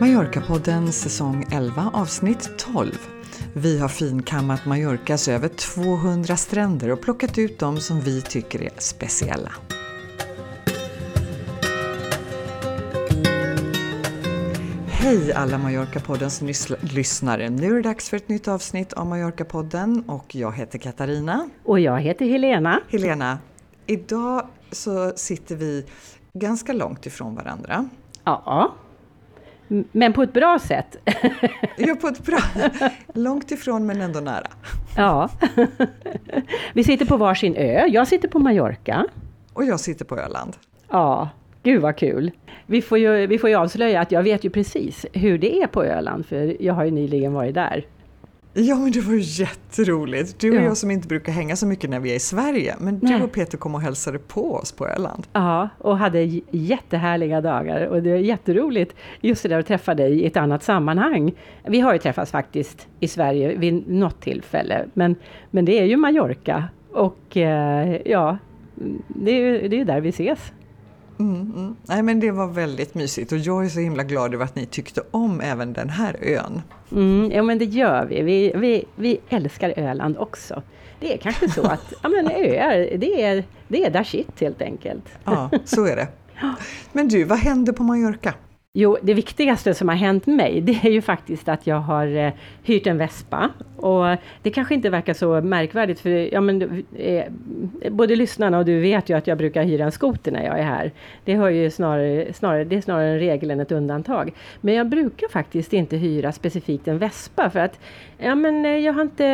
Mallorca-podden säsong 11 avsnitt 12. Vi har finkammat Mallorcas över 200 stränder och plockat ut dem som vi tycker är speciella. Hej alla Mallorca-poddens lyssnare! Nu är det dags för ett nytt avsnitt av Mallorca-podden och jag heter Katarina. Och jag heter Helena. Helena, idag så sitter vi ganska långt ifrån varandra. Ja. Men på ett bra sätt. ja, på ett bra... Långt ifrån men ändå nära. ja. Vi sitter på varsin ö. Jag sitter på Mallorca. Och jag sitter på Öland. Ja, gud vad kul. Vi får, ju, vi får ju avslöja att jag vet ju precis hur det är på Öland, för jag har ju nyligen varit där. Ja men det var ju jätteroligt. Du och ja. jag som inte brukar hänga så mycket när vi är i Sverige, men Nej. du och Peter kom och hälsade på oss på Öland. Ja, och hade jättehärliga dagar och det är jätteroligt just det där att träffa dig i ett annat sammanhang. Vi har ju träffats faktiskt i Sverige vid något tillfälle, men, men det är ju Mallorca och eh, ja, det är ju det är där vi ses. Mm, mm. Nej men det var väldigt mysigt och jag är så himla glad över att ni tyckte om även den här ön. Mm, ja men det gör vi. Vi, vi. vi älskar Öland också. Det är kanske så att ja, men öar, det är, det är där shit helt enkelt. Ja, så är det. Men du, vad hände på Mallorca? Jo, det viktigaste som har hänt mig, det är ju faktiskt att jag har eh, hyrt en Vespa. Och det kanske inte verkar så märkvärdigt, för ja, men, eh, både lyssnarna och du vet ju att jag brukar hyra en skoter när jag är här. Det, hör ju snarare, snarare, det är snarare en regel än ett undantag. Men jag brukar faktiskt inte hyra specifikt en Vespa, för att ja, men, eh, jag, har inte,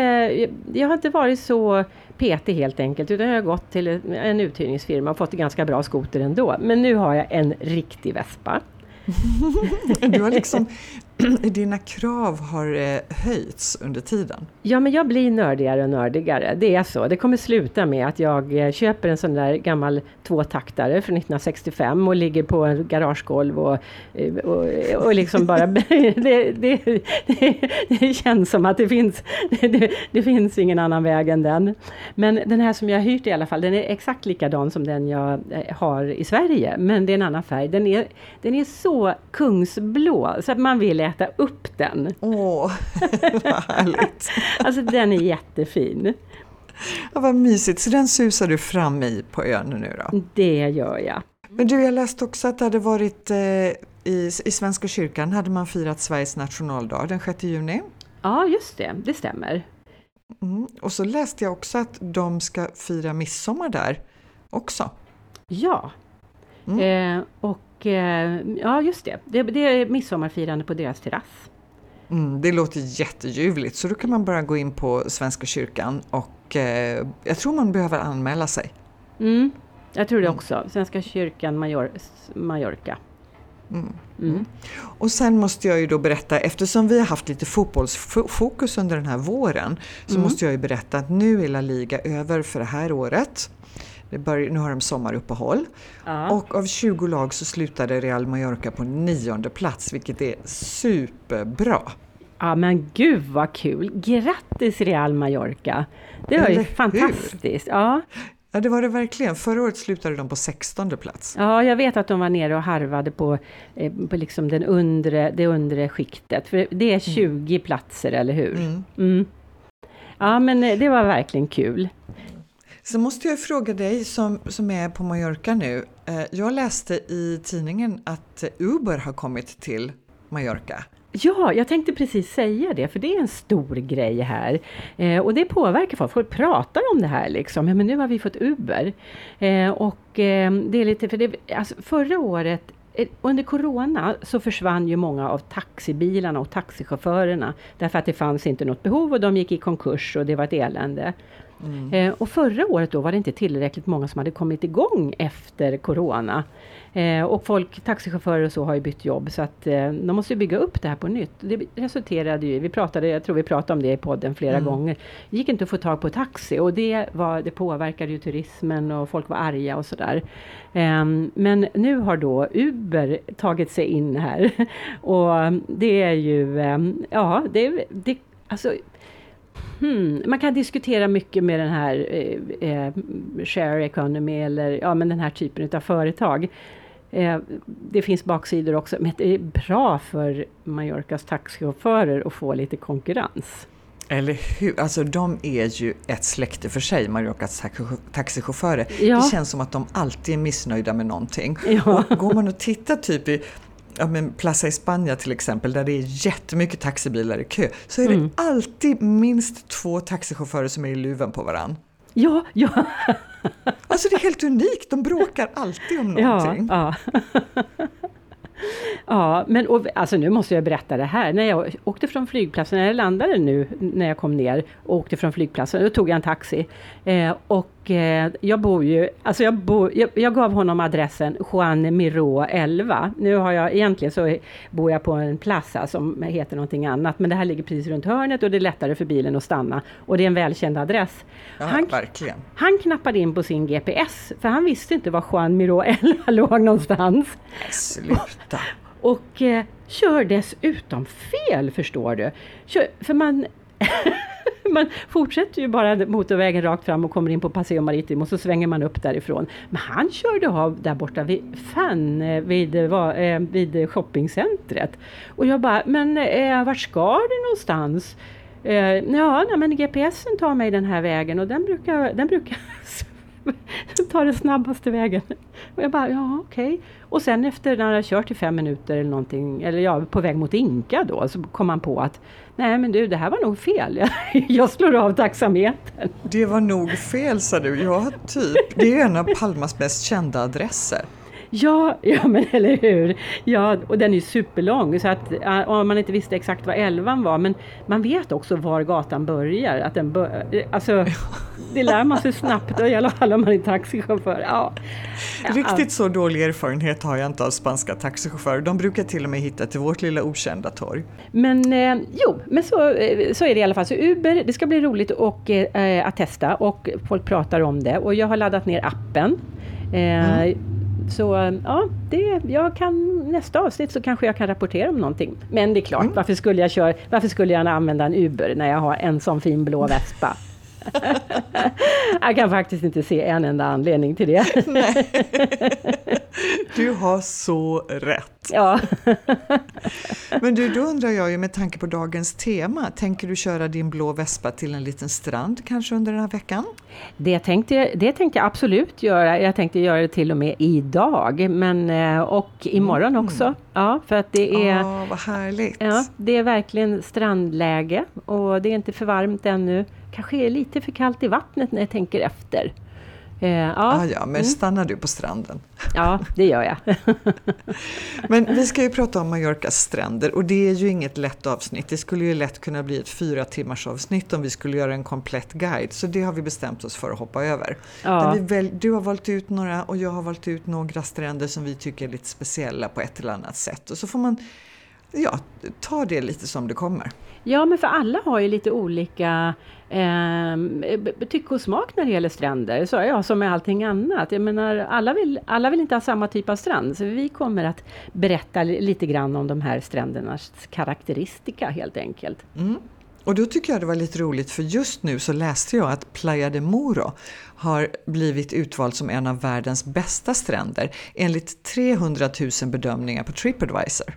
jag har inte varit så petig helt enkelt, utan jag har gått till en uthyrningsfirma och fått en ganska bra skoter ändå. Men nu har jag en riktig Vespa du har liksom, dina krav har eh, höjts under tiden. Ja, men jag blir nördigare och nördigare. Det är så. Det kommer sluta med att jag eh, köper en sån där gammal tvåtaktare från 1965 och ligger på en garagegolv och, eh, och, och liksom bara... det, det, det, det, känns som att det finns, det, det, finns ingen annan väg än den. Men den här som jag har hyrt i alla fall, den är exakt likadan som den jag har i Sverige. Men det är en annan färg. Den är, den är så kungsblå så att man vill äta upp den. Åh, vad härligt! alltså den är jättefin. Ja, vad mysigt, så den susar du fram i på ön nu då? Det gör jag. Men du, jag läste också att det hade varit eh, i, i Svenska kyrkan hade man firat Sveriges nationaldag den 6 juni. Ja, just det, det stämmer. Mm. Och så läste jag också att de ska fira midsommar där också. Ja, mm. eh, och ja, just det. det. Det är midsommarfirande på deras terrass. Mm, det låter jätteljuvligt, så då kan man bara gå in på Svenska kyrkan och eh, jag tror man behöver anmäla sig. Mm, jag tror det mm. också. Svenska kyrkan Major Mallorca. Mm. Mm. Och sen måste jag ju då berätta, eftersom vi har haft lite fotbollsfokus under den här våren, så mm. måste jag ju berätta att nu är La Liga över för det här året. Det börjar, nu har de sommaruppehåll. Ja. Och av 20 lag så slutade Real Mallorca på nionde plats, vilket är superbra. Ja men gud vad kul! Grattis Real Mallorca! Det var Eller ju fantastiskt! Ja. Ja det var det verkligen. Förra året slutade de på 16 plats. Ja, jag vet att de var nere och harvade på, eh, på liksom den undre, det undre skiktet. För det är 20 mm. platser, eller hur? Mm. Mm. Ja, men eh, det var verkligen kul. Så måste jag fråga dig som, som är på Mallorca nu. Eh, jag läste i tidningen att Uber har kommit till Mallorca. Ja, jag tänkte precis säga det, för det är en stor grej här. Eh, och det påverkar folk. Folk pratar om det här liksom. Ja, men nu har vi fått Uber. Eh, och eh, det är lite, för det, alltså, förra året eh, under Corona så försvann ju många av taxibilarna och taxichaufförerna. Därför att det fanns inte något behov och de gick i konkurs och det var ett elände. Mm. Eh, och förra året då var det inte tillräckligt många som hade kommit igång efter Corona. Eh, och folk, taxichaufförer och så har ju bytt jobb så att eh, de måste bygga upp det här på nytt. Det resulterade ju, vi pratade, jag tror vi pratade om det i podden flera mm. gånger. Det gick inte att få tag på taxi och det, var, det påverkade ju turismen och folk var arga och sådär. Eh, men nu har då Uber tagit sig in här och det är ju, eh, ja det, det alltså Hmm. Man kan diskutera mycket med den här eh, eh, share economy eller ja, men den här typen av företag. Eh, det finns baksidor också, men det är bra för Mallorcas taxichaufförer att få lite konkurrens. Eller hur? Alltså de är ju ett släkte för sig, Mallorcas taxichaufförer. Ja. Det känns som att de alltid är missnöjda med någonting. Ja. Och går man och tittar typ i ja, men Plaza España till exempel, där det är jättemycket taxibilar i kö, så är det Mm. alltid minst två taxichaufförer som är i luven på varann. Ja, ja, Alltså det är helt unikt, de bråkar alltid om ja, någonting. ja. Ja, men och, alltså nu måste jag berätta det här. När jag åkte från flygplatsen, när jag landade nu, när jag kom ner och åkte från flygplatsen, då tog jag en taxi. Eh, och eh, jag bor ju, alltså jag, bor, jag, jag gav honom adressen Juan Miró 11. Nu har jag, egentligen så bor jag på en plaza som heter någonting annat, men det här ligger precis runt hörnet och det är lättare för bilen att stanna. Och det är en välkänd adress. Ja, Han, verkligen. han knappade in på sin GPS, för han visste inte var Juan Miró 11 låg någonstans. Sluta. Och eh, kör dessutom fel förstår du. Kör, för man, man fortsätter ju bara motorvägen rakt fram och kommer in på Paseo Maritim och så svänger man upp därifrån. Men han körde av där borta vid, fan, eh, vid, eh, eh, vid shoppingcentret. Och jag bara, men eh, vart ska du någonstans? Eh, ja, nej, men GPSen tar mig den här vägen och den brukar, den brukar ta den snabbaste vägen. Och jag bara, ja okej. Och sen efter när jag kört i fem minuter eller någonting, eller ja, på väg mot Inka då, så kom man på att nej men du, det här var nog fel. Jag slår av taxametern. Det var nog fel sa du. Ja, typ. Det är en av Palmas mest kända adresser. Ja, ja men eller hur. Ja, och den är ju superlång så att ja, om man inte visste exakt vad elvan var, men man vet också var gatan börjar. Att den bör, alltså, det lär man sig snabbt, i alla fall om man är taxichaufför. Ja. Riktigt så dålig erfarenhet har jag inte av spanska taxichaufförer. De brukar till och med hitta till vårt lilla okända torg. Men eh, jo, men så, eh, så är det i alla fall. Så Uber, det ska bli roligt och, eh, att testa och folk pratar om det. Och jag har laddat ner appen. Eh, Så ja, det, jag kan, nästa avsnitt så kanske jag kan rapportera om någonting. Men det är klart, varför, skulle jag köra, varför skulle jag använda en Uber när jag har en sån fin blå Vespa? jag kan faktiskt inte se en enda anledning till det. Du har så rätt. ja. Men du, då undrar jag ju med tanke på dagens tema, tänker du köra din blå vespa till en liten strand kanske under den här veckan? Det tänkte, jag, det tänkte jag absolut göra. Jag tänkte göra det till och med idag men, eh, och imorgon också. Ja, för att det är, Ja, vad härligt. ja, det är verkligen strandläge och det är inte för varmt ännu. Kanske är lite för kallt i vattnet när jag tänker efter. Eh, ja, Ah, ja, men stannar du på stranden? ja, det gör jag. Men vi ska ju prata om Mallorcas stränder och det är ju inget lätt avsnitt. Det skulle ju lätt kunna bli ett fyra timmars avsnitt om vi skulle göra en komplett guide. Så det har vi bestämt oss för att hoppa över. Ja. Du har valt ut några och jag har valt ut några stränder som vi tycker är lite speciella på ett eller annat sätt. Och så får man ja, ta det lite som det kommer. Ja, men för alla har ju lite olika eh, tycke och smak när det gäller stränder. Så ja, som med allting annat. Jag menar, alla vill, alla vill inte ha samma typ av strand. Så vi kommer att berätta li- lite grann om de här strändernas karaktäristika helt enkelt. Mm. Och då tycker jag det var lite roligt för just nu så läste jag att Playa de Moro har blivit utvald som en av världens bästa stränder enligt 300 000 bedömningar på Tripadvisor.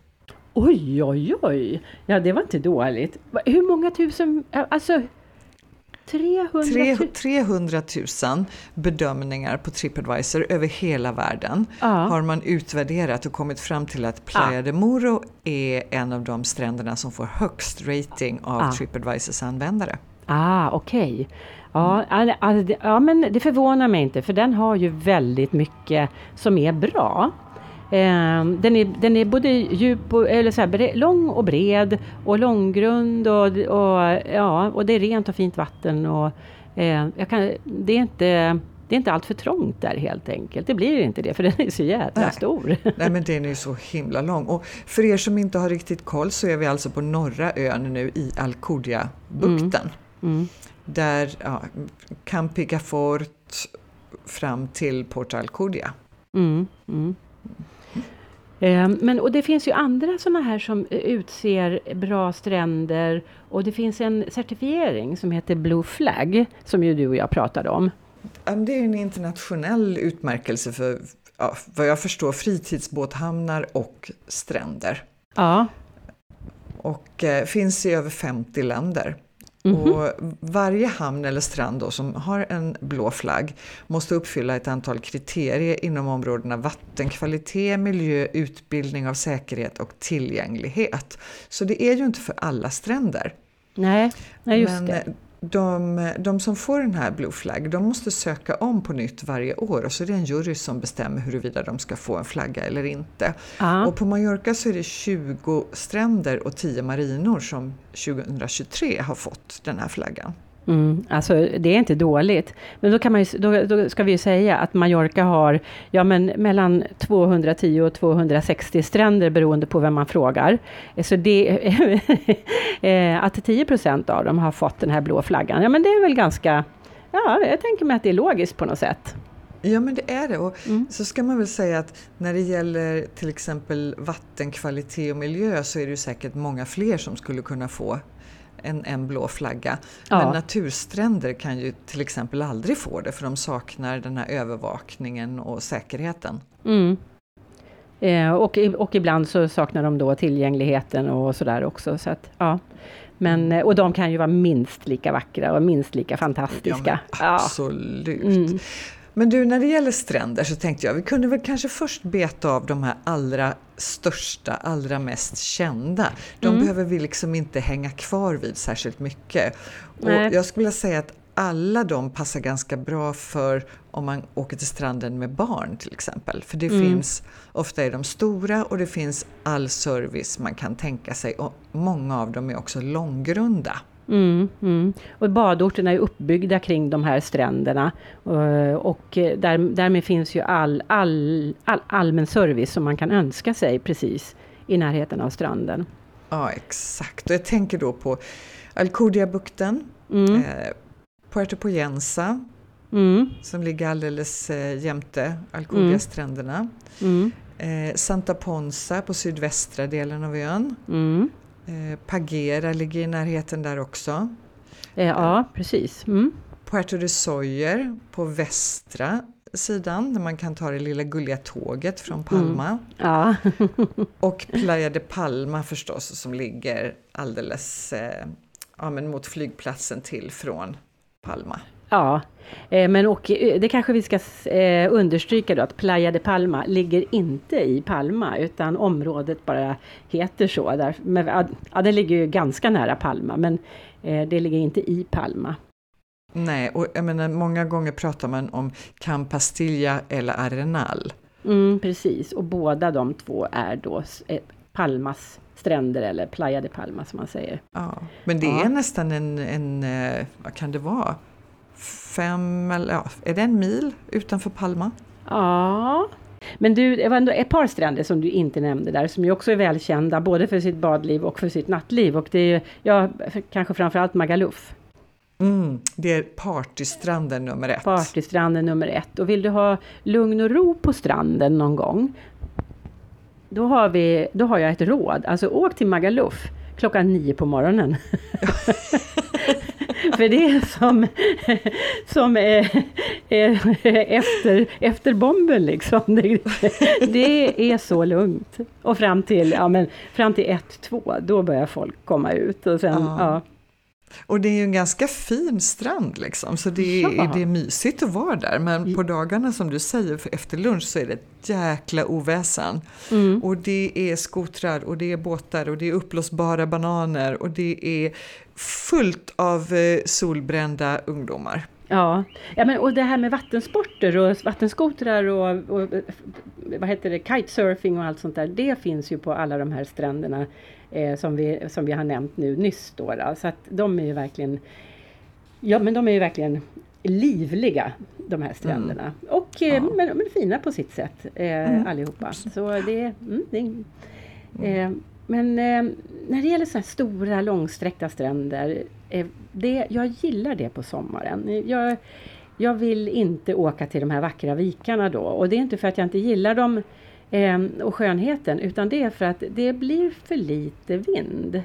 Oj, oj, oj! Ja, det var inte dåligt. Hur många tusen, alltså 300 Tre, 000? 300 000 bedömningar på Tripadvisor över hela världen Ja. har man utvärderat och kommit fram till att Playa de Moro är en av de stränderna som får högst rating av Ah. Tripadvisors användare. Ah, okej. Ja, alltså, ja, men det förvånar mig inte för den har ju väldigt mycket som är bra. Eh, den, är, den är både djup och, eller så här, lång och bred och långgrund och, och, ja, och det är rent och fint vatten. Och, eh, jag kan, det, är inte, det är inte allt för trångt där helt enkelt. Det blir inte det för den är så jävla Nej. stor. Nej men den är ju så himla lång. Och för er som inte har riktigt koll så är vi alltså på norra ön nu i Alcudia-bukten. Mm. Där ja, Campi Gafort fram till Porto Alcudia. Mm, mm. Men, och det finns ju andra sådana här som eh, utser bra stränder och det finns en certifiering som heter Blue Flag som ju du och jag pratade om. Det är en internationell utmärkelse för ja, vad jag förstår, fritidsbåthamnar och stränder. Ja. Och eh, finns i över 50 länder. Mhm. Och varje hamn eller strand då, som har en blå flagg måste uppfylla ett antal kriterier inom områdena vattenkvalitet, miljö, utbildning av säkerhet och tillgänglighet. Så det är ju inte för alla stränder. Nej, nej just Men det. De, de som får den här Blue Flag, de måste söka om på nytt varje år och så är det en jury som bestämmer huruvida de ska få en flagga eller inte. Ja. Och på Mallorca så är det 20 stränder och 10 marinor som 2023 har fått den här flaggan. Mm, alltså det är inte dåligt. Men då, kan man ju, då, då ska vi ju säga att Mallorca har ja, men mellan 210 och 260 stränder beroende på vem man frågar. Eh, Så det, eh, att 10 procent av dem har fått den här blå flaggan, ja men det är väl ganska, ja jag tänker mig att det är logiskt på något sätt. Ja men det är det och Mm. så ska man väl säga att när det gäller till exempel vattenkvalitet och miljö så är det ju säkert många fler som skulle kunna få en, en blå flagga. Ja. Men naturstränder kan ju till exempel aldrig få det för de saknar den här övervakningen och säkerheten. Mm. Eh, och, och ibland så saknar de då tillgängligheten och sådär också. Så att, ja. men, eh, och de kan ju vara minst lika vackra och minst lika fantastiska. Ja, absolut. Mm. Men du, när det gäller stränder så tänkte jag vi kunde väl kanske först beta av de här allra största, allra mest kända. De Mm. behöver vi liksom inte hänga kvar vid särskilt mycket. Och Nej. jag skulle säga att alla de passar ganska bra för om man åker till stranden med barn till exempel. För det Mm. finns, ofta är de stora och det finns all service man kan tänka sig och många av dem är också långgrunda. Mm, mm. Och badorterna är uppbyggda kring de här stränderna. Eh, Och eh, där, därmed finns ju all, all, all allmän service som man kan önska sig precis i närheten av stranden. Ja, exakt. Och jag tänker då på Alcudia-bukten, Mm, eh, Puerto Poyensa mm, som ligger alldeles eh, jämte Mm. Alcudia-stränderna. mm, Eh, Santa Ponsa på sydvästra delen av ön. Mm. Eh, Pagera ligger i närheten där också. Eh, Ja, precis. Mm. Puerto de Soyer på västra sidan där man kan ta det lilla gulliga tåget från Palma. Ja. Och Playa de Palma förstås som ligger alldeles eh, ja, men mot flygplatsen till från Palma. Ja, eh, men och eh, det kanske vi ska eh, understryka då att Playa de Palma ligger inte i Palma utan området bara heter så. Där, men, ja, det ligger ju ganska nära Palma men det ligger inte i Palma. Nej, och jag menar många gånger pratar man om Campastilla eller Arenal. Mm, precis, och båda de två är då Palmas stränder eller Playa de Palma som man säger. Ja, men det Ja. är nästan en, en, vad kan det vara, fem eller ja, är det en mil utanför Palma? Ja, men du, det var ändå ett par stränder som du inte nämnde där, som ju också är välkända, både för sitt badliv och för sitt nattliv. Och det är ja, för- kanske framförallt Magaluf, Mm, det är partystranden nummer ett. partystranden nummer ett. Och vill du ha lugn och ro på stranden någon gång, då har, vi, då har jag ett råd. Alltså åk till Magaluf klockan nio på morgonen. För det är som, som är, är efter, efter bomben liksom. Det, det är så lugnt. Och fram till, ja, men fram till ett, två, då börjar folk komma ut. Och sen, Ja. ja. Och det är ju en ganska fin strand liksom, så det är, Ja. det är mysigt att vara där. Men på dagarna som du säger, för efter lunch så är det ett jäkla oväsen. Mm. Och det är skotrar och det är båtar och det är uppblåsbara bananer och det är fullt av eh, solbrända ungdomar. Ja, ja men, och det här med vattensporter och vattenskotrar och, och vad heter det, kitesurfing och allt sånt där. Det finns ju på alla de här stränderna eh, som, vi, som vi har nämnt nu nyss. Då, då. Så att de är ju verkligen, ja men de är ju verkligen livliga de här stränderna. Och eh, Ja. men, men fina på sitt sätt eh, allihopa. Så det, mm, det eh, men eh, när det gäller så här stora långsträckta stränder, eh, det, jag gillar det på sommaren. Jag, jag vill inte åka till de här vackra vikarna då. Och det är inte för att jag inte gillar dem och skönheten, utan det är för att det blir för lite vind.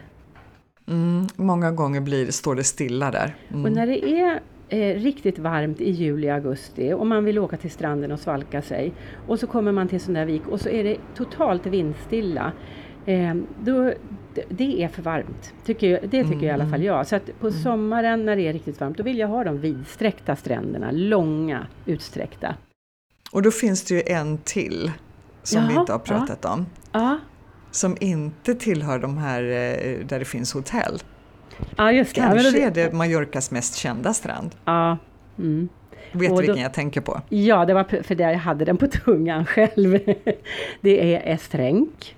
Mm, många gånger blir, står det stilla där. Mm. Och när det är eh, riktigt varmt i juli, augusti och man vill åka till stranden och svalka sig. Och så kommer man till en sån där vik och så är det totalt vindstilla. Eh, då, det är för varmt, tycker jag, det tycker mm. i alla fall jag. Så att på mm. sommaren när det är riktigt varmt, då vill jag ha de vidsträckta stränderna, långa, utsträckta. Och då finns det ju en till som Jaha, vi inte har pratat ja. om. Ja. Som inte tillhör de här eh, där det finns hotell. Ja, just det. Kanske är det Mallorcas mest kända strand. Ja. Mm. Vet du vilken jag tänker på? Ja, det var för det jag hade den på tungan själv. det är Estrenk.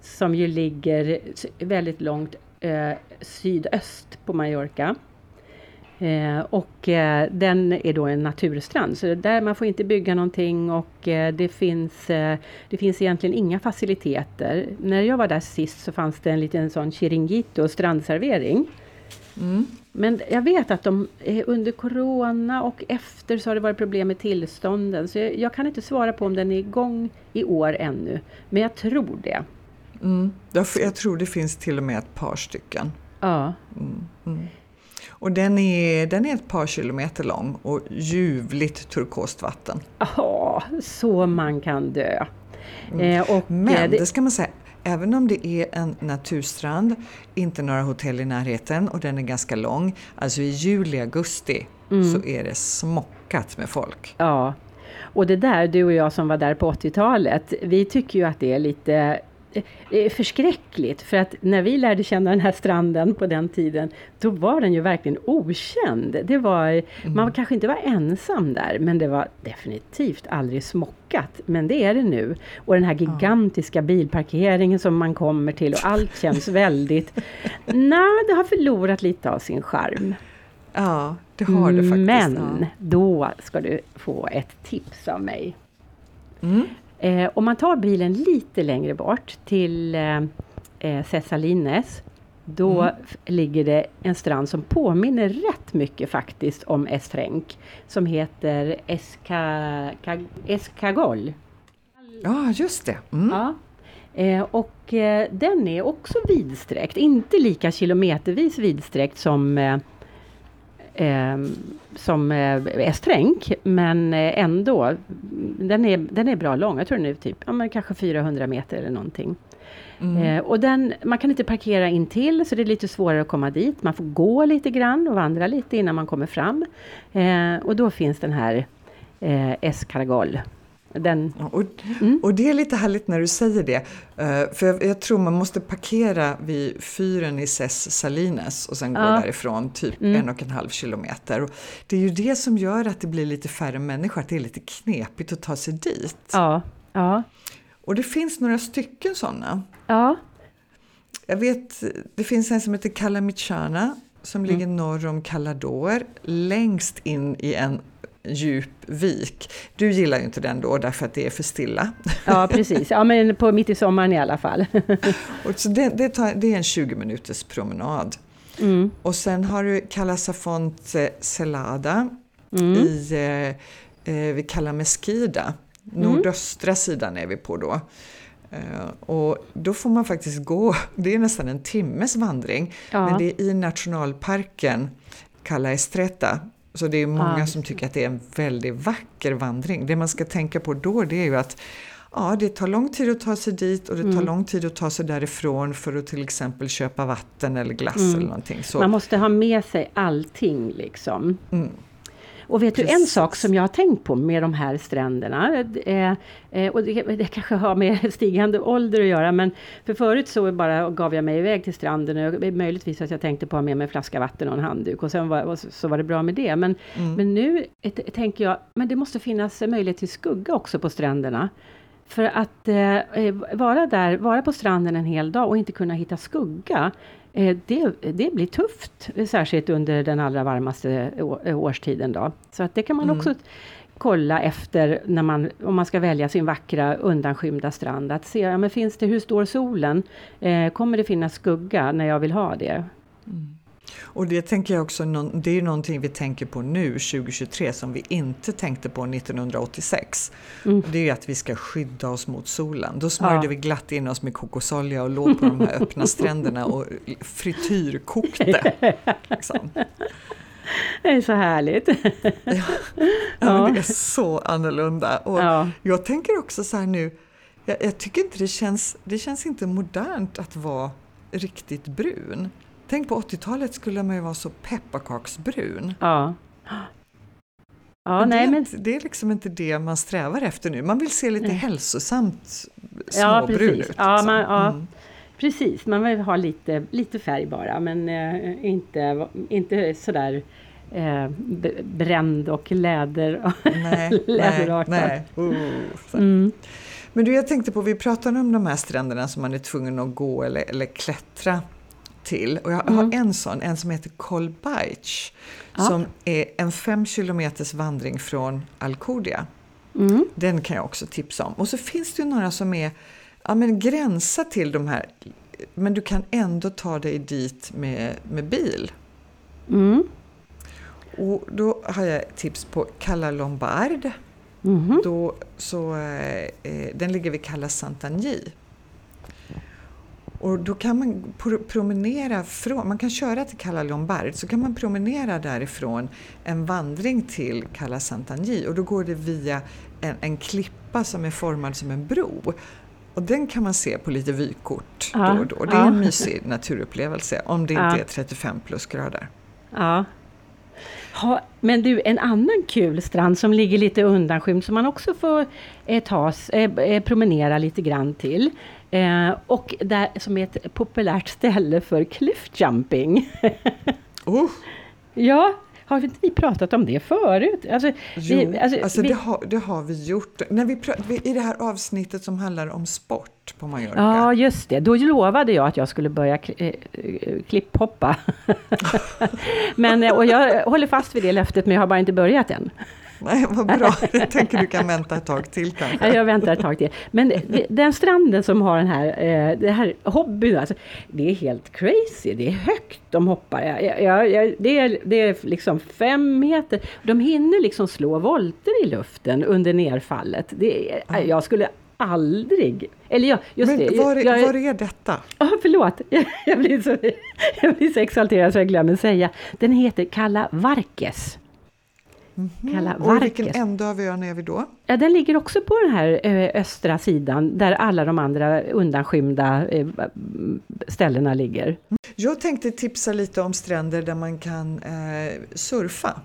Som ju ligger väldigt långt eh, sydöst på Mallorca. Eh, och eh, den är då en naturstrand, så där man får inte bygga någonting och eh, det, finns, eh, det finns egentligen inga faciliteter. När jag var där sist så fanns det en liten sån chiringuito, strandservering. Mm. Men jag vet att de under Corona och efter så har det varit problem med tillstånden. Så jag, jag, kan inte svara på om den är igång i år ännu. Men jag tror det. Mm. Jag, jag tror det finns till och med ett par stycken. Ja. Mm. Och den är, den är ett par kilometer lång och ljuvligt turkost vatten. Ja, så man kan dö. Mm. Eh, och Men eh, det, det ska man säga, även om det är en naturstrand, inte några hotell i närheten och den är ganska lång, alltså i juli, augusti mm. så är det smockat med folk. Ja, och det där, du och jag som var där på 80-talet, vi tycker ju att det är lite det är förskräckligt för att när vi lärde känna den här stranden på den tiden, då var den ju verkligen okänd. Det var, mm. Man kanske inte var ensam där, men det var definitivt aldrig smockat. Men det är det nu. Och den här gigantiska bilparkeringen som man kommer till och allt känns väldigt... Nej, det har förlorat lite av sin charm. Ja, det har det faktiskt. Men ja. då ska du få ett tips av mig. Mm. Eh, om man tar bilen lite längre bort till eh, eh Cessalines, då mm. ligger det en strand som påminner rätt mycket faktiskt om Estrenk, som heter Escagol. Ja, just det. Mm. Ja. Eh, och eh, den är också vidsträckt, inte lika kilometervis vidsträckt som eh, eh, som är stränk, men eh, ändå. Den är, den är bra lång, jag tror den är typ, ja, men kanske 400 meter eller någonting. Mm. Eh, och den, man kan inte parkera in till så det är lite svårare att komma dit. Man får gå lite grann och vandra lite innan man kommer fram. Eh, och då finns den här eh, Escaragol den, och, och, det är lite härligt när du säger det. Uh, för jag, jag, tror man måste parkera vid fyren i Ses Salines och sen ja. gå därifrån typ mm. en och en halv kilometer. Och det är ju det som gör att det blir lite färre människor, att det är lite knepigt att ta sig dit. Ja. ja. Och det finns några stycken sådana. Ja. Jag vet, det finns en som heter Calamichana som mm. ligger norr om Calador, längst in i en djup vik. Du gillar ju inte den då därför att det är för stilla. Ja precis, ja men på mitt i sommaren i alla fall. och så det, det, tar, det är en 20 minuters promenad. Mm. Och sen har du Calasafonte Celada mm. i eh, eh, vid Cala Mesquida. Mm. Nordöstra sidan är vi på då. Uh, och då får man faktiskt gå, det är nästan en timmes vandring, ja. men det är i nationalparken Cala Estreta så det är många ja. som tycker att det är en väldigt vacker vandring. Det man ska tänka på då det är ju att Ja, det tar lång tid att ta sig dit och det tar mm. lång tid att ta sig därifrån för att till exempel köpa vatten eller glass mm. eller någonting. Så. Man måste ha med sig allting liksom. Mm. Och vet Precis. du en sak som jag har tänkt på med de här stränderna, eh, eh, och det, det, kanske har med stigande ålder att göra, men för förut så bara gav jag mig iväg till stranden och möjligtvis att jag tänkte på att ha med mig en flaska vatten och en handduk och sen var, så var det bra med det. Men, mm. men nu tänker jag, men det måste finnas möjlighet till skugga också på stränderna. För att eh, eh, vara där, vara på stranden en hel dag och inte kunna hitta skugga, det, det blir tufft, särskilt under den allra varmaste årstiden. Då. Så att det kan man mm. också kolla efter när man, om man ska välja sin vackra undanskymda strand. Att se, ja, men finns det, hur står solen? Eh, kommer det finnas skugga när jag vill ha det? Mm. Och det tänker jag också, det är någonting vi tänker på nu 2023 som vi inte tänkte på 1986. Mm. Det är att vi ska skydda oss mot solen. Då smörjde ja. vi glatt in oss med kokosolja och låg på de här öppna stränderna och frityrkokte. Liksom. Det är så härligt. Ja, ja. det är så annorlunda. Och ja. Jag tänker också så här nu, jag, jag, tycker inte det känns, det känns inte modernt att vara riktigt brun. Tänk på 80-talet skulle man ju vara så pepparkaksbrun. Ja. Ja, men nej, det, men... det är liksom inte det man strävar efter nu. Man vill se lite nej. hälsosamt småbrun ja, ut. Ja, man, ja. Mm. Precis, man vill ha lite, lite färg bara men eh, inte, inte sådär eh, bränd och läder nej, läderartad. Nej, nej. Uh, mm. Men du, jag tänkte på, vi pratade om de här stränderna som man är tvungen att gå eller, eller klättra till. Och jag mm. har en sån, en som heter Kolbajc, ja. som är en fem kilometers vandring från Alcudia. Mm. Den kan jag också tipsa om. Och så finns det ju några som är ja, men gränsa till de här, men du kan ändå ta dig dit med, med bil. Mm. Och då har jag tips på Cala Lombard. Mm. Då, så, eh, eh, den ligger vid Cala Sant'Agni. Och då kan man promenera från, man kan köra till Cala Lombard, så kan man promenera därifrån en vandring till Cala Sant'Agni och då går det via en, en klippa som är formad som en bro. Och den kan man se på lite vykort ja, då och då. Det är ja. en mysig naturupplevelse om det inte ja. är 35 plusgrader. Ja. Ha, men du, en annan kul strand som ligger lite undanskymd som man också får eh, tas, eh, eh, promenera lite grann till. Eh, och där, som är ett populärt ställe för cliffjumping. oh. Ja, har inte vi pratat om det förut? Alltså, jo, vi, alltså, alltså vi, det, har, det har vi gjort. När vi, I det här avsnittet som handlar om sport på Mallorca. Ja, just det. Då lovade jag att jag skulle börja kli, äh, klipphoppa. men, eh, och jag håller fast vid det löftet, men jag har bara inte börjat än. Nej, vad bra. Jag tänker du kan vänta ett tag till kanske. Ja, jag väntar ett tag till. Men den stranden som har den här, eh, det här hobbyn, alltså, det är helt crazy. Det är högt de hoppar. Jag, jag, jag, det, är, det är liksom fem meter. De hinner liksom slå volter i luften under nedfallet. Det jag skulle aldrig... Eller ja, just Men det. Var, är, jag, var är detta? Ja, oh, förlåt. Jag, blir så, jag blir så exalterad så jag glömmer säga. Den heter Kalla Varkes. Mm -hmm. Och vilken ände av ön är vi då? Ja, den ligger också på den här östra sidan där alla de andra undanskymda ställena ligger. Jag tänkte tipsa lite om stränder där man kan eh, surfa.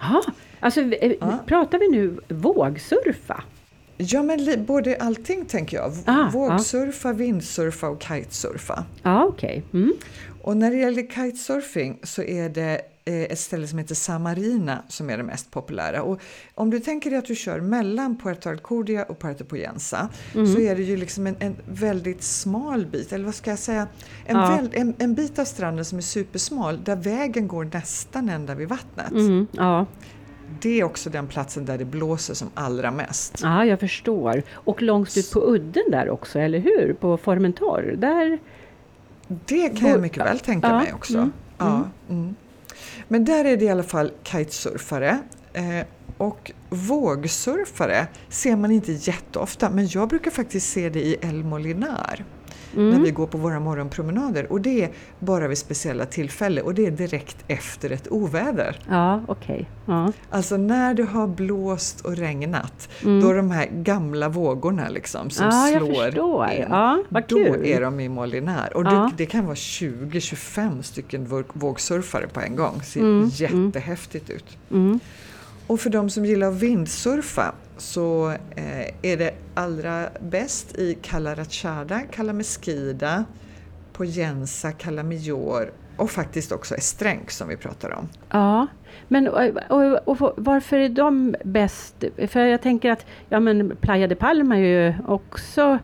Ja, alltså ja. pratar vi nu vågsurfa? Ja, men både allting tänker jag. Ah, Vågsurfa, ah. vindsurfa och kitesurfa. Ja, okej. Okay. Mm. Och när det gäller kitesurfing så är det Eh, ett ställe som heter Samarina som är det mest populära. Och om du tänker dig att du kör mellan Puerto Alcudia och Puerto Poyensa mm. så är det ju liksom en, en, väldigt smal bit, eller vad ska jag säga, en, ja. väl, en, en, bit av stranden som är supersmal där vägen går nästan ända vid vattnet. Mm. Ja. Det är också den platsen där det blåser som allra mest. Ja, jag förstår. Och långt ut på udden där också, eller hur? På Formentor, där... Det kan jag mycket väl tänka ja. mig också. Mm. Ja. Men där är det i alla fall kitesurfare. Eh, och vågsurfare ser man inte jätteofta, men jag brukar faktiskt se det i El Molinar. Mm. när vi går på våra morgonpromenader. Och det är bara vid speciella tillfällen och det är direkt efter ett oväder. Ja, okej. Okay. Ja. Alltså när det har blåst och regnat, mm. då är de här gamla vågorna liksom som ja, slår in. Ja, vad då kul. är de i Molinär. Och det, det kan vara 20-25 stycken vågsurfare på en gång. Det ser mm. jättehäftigt ut. Mm. Och för de som gillar att vindsurfa så eh, är det allra bäst i Cala Rachada, Cala Mesquida, Poyensa, Cala Major och faktiskt också Estrenk som vi pratar om. Ja, men och, och, och, varför är de bäst? För jag tänker att ja, men Playa de Palma är ju också...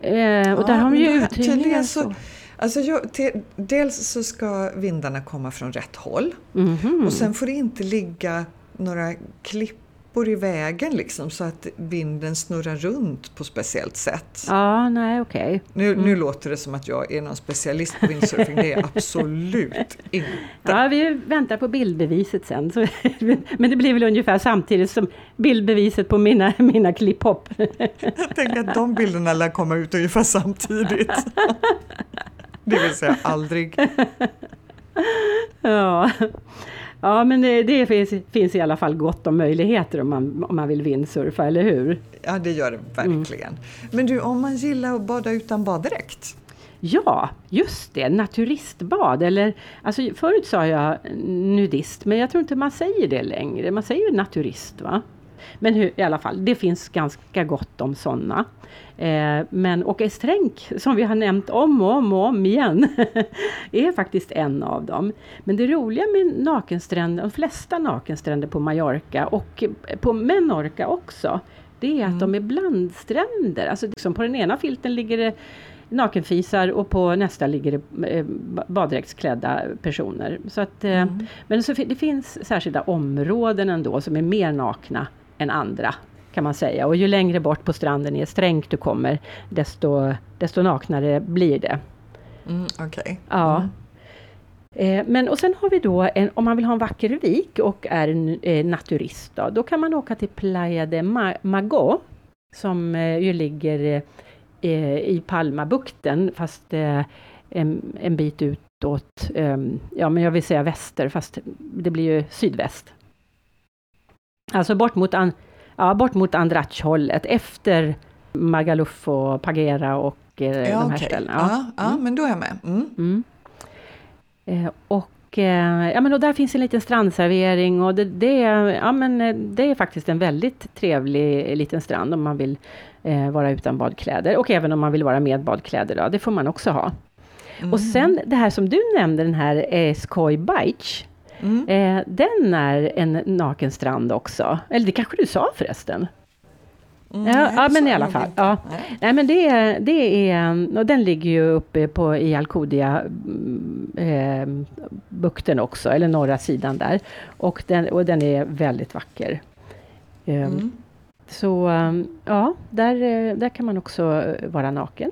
Eh, och ja, där har man ju uthyrningar. Så, Alltså jag, till, dels så ska vindarna komma från rätt håll mm -hmm. och sen får det inte ligga några klippor i vägen liksom, så att vinden snurrar runt på speciellt sätt. Ja, nej okej. Okay. Nu, mm. nu låter det som att jag är någon specialist på windsurfing, det är jag absolut inte. Ja, vi väntar på bildbeviset sen. Så, men det blir väl ungefär samtidigt som bildbeviset på mina, mina klipphopp. Jag tänker att de bilderna lär komma ut ungefär samtidigt. Det vill säga aldrig. Ja. Ja, men det, det finns, finns, i alla fall gott om möjligheter om man, om man vill vindsurfa, eller hur? Ja, det gör det verkligen. Mm. Men du, om man gillar att bada utan baddräkt? Ja, just det, naturistbad. Eller, alltså, förut sa jag nudist, men jag tror inte man säger det längre. Man säger naturist. va? Men hur, i alla fall, det finns ganska gott om sådana. Eh, men och Estränk, som vi har nämnt om och om och om igen, är faktiskt en av dem. Men det roliga med nakenstränder, de flesta nakenstränder på Mallorca och på Menorca också, det är att mm. de är blandstränder. Alltså liksom på den ena filten ligger det nakenfisar och på nästa ligger det eh, baddräktsklädda personer. Så att, eh, mm. Men så, det finns särskilda områden ändå som är mer nakna än andra kan man säga. Och ju längre bort på stranden i Stränk du kommer, desto, desto naknare blir det. Mm, okay. Ja. Mm. Eh, men och sen har vi då, en, om man vill ha en vacker vik och är en eh, naturist, då, då kan man åka till Playa de Mago, som eh, ju ligger eh, i Palmabukten, fast eh, en, en bit utåt, ja men jag vill säga väster, fast det blir ju sydväst. Alltså bort mot, an, ja, bort mot Andrach-hållet, efter Magaluf och Pagera och eh, ja, de här okay. ställena. Ja, ja mm. men då är jag med. Mm. Mm. Eh, och, eh, ja, men och där finns en liten strandservering och det, det, ja, men, eh, det är faktiskt en väldigt trevlig liten strand om man vill eh, vara utan badkläder. Och även om man vill vara med badkläder, då, det får man också ha. Och sen det här som du nämnde, den här eh, Skoj Beach. Mm. Eh, den är en naken strand också. Eller det kanske du sa förresten? Mm, ja, ja, men i alla fall. Ja. Nej. nej. men det, är, det är, och den ligger ju uppe på, i Alcudia mm, eh, bukten också, eller norra sidan där. Och den, och den är väldigt vacker. Eh, mm. Så ja, där, där kan man också vara naken.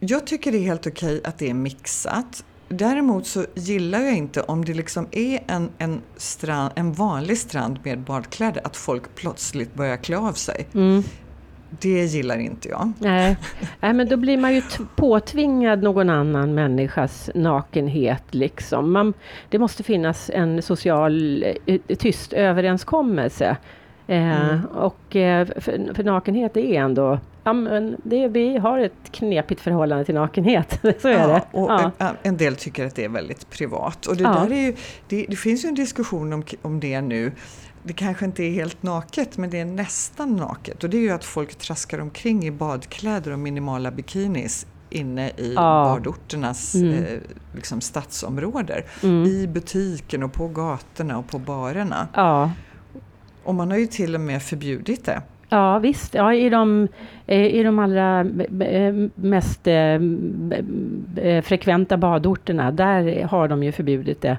Jag tycker det är helt okej att det är mixat. Däremot så gillar jag inte om det liksom är en, en, strand, en vanlig strand med badkläder, att folk plötsligt börjar klä av sig. Mm. Det gillar inte jag. Nej. Nej, men då blir man ju påtvingad någon annan människas nakenhet. Liksom. Man, det måste finnas en social eh, tyst överenskommelse. Eh, mm. och eh, för, för, nakenhet är ändå Ja, men det, vi har ett knepigt förhållande till nakenhet, så är ja, det. Och ja. En del tycker att det är väldigt privat. Och det, ja. där är ju, det, det, finns ju en diskussion om, om det nu. Det kanske inte är helt naket, men det är nästan naket. Och det är ju att folk traskar omkring i badkläder och minimala bikinis inne i ja. badorternas mm. eh, liksom stadsområden. Mm. I butiken och på gatorna och på barerna. Ja. Och man har ju till och med förbjudit det. Ja visst, ja, i, de, eh, i de allra eh, eh, mest frekventa badorterna, där har de ju förbjudit det.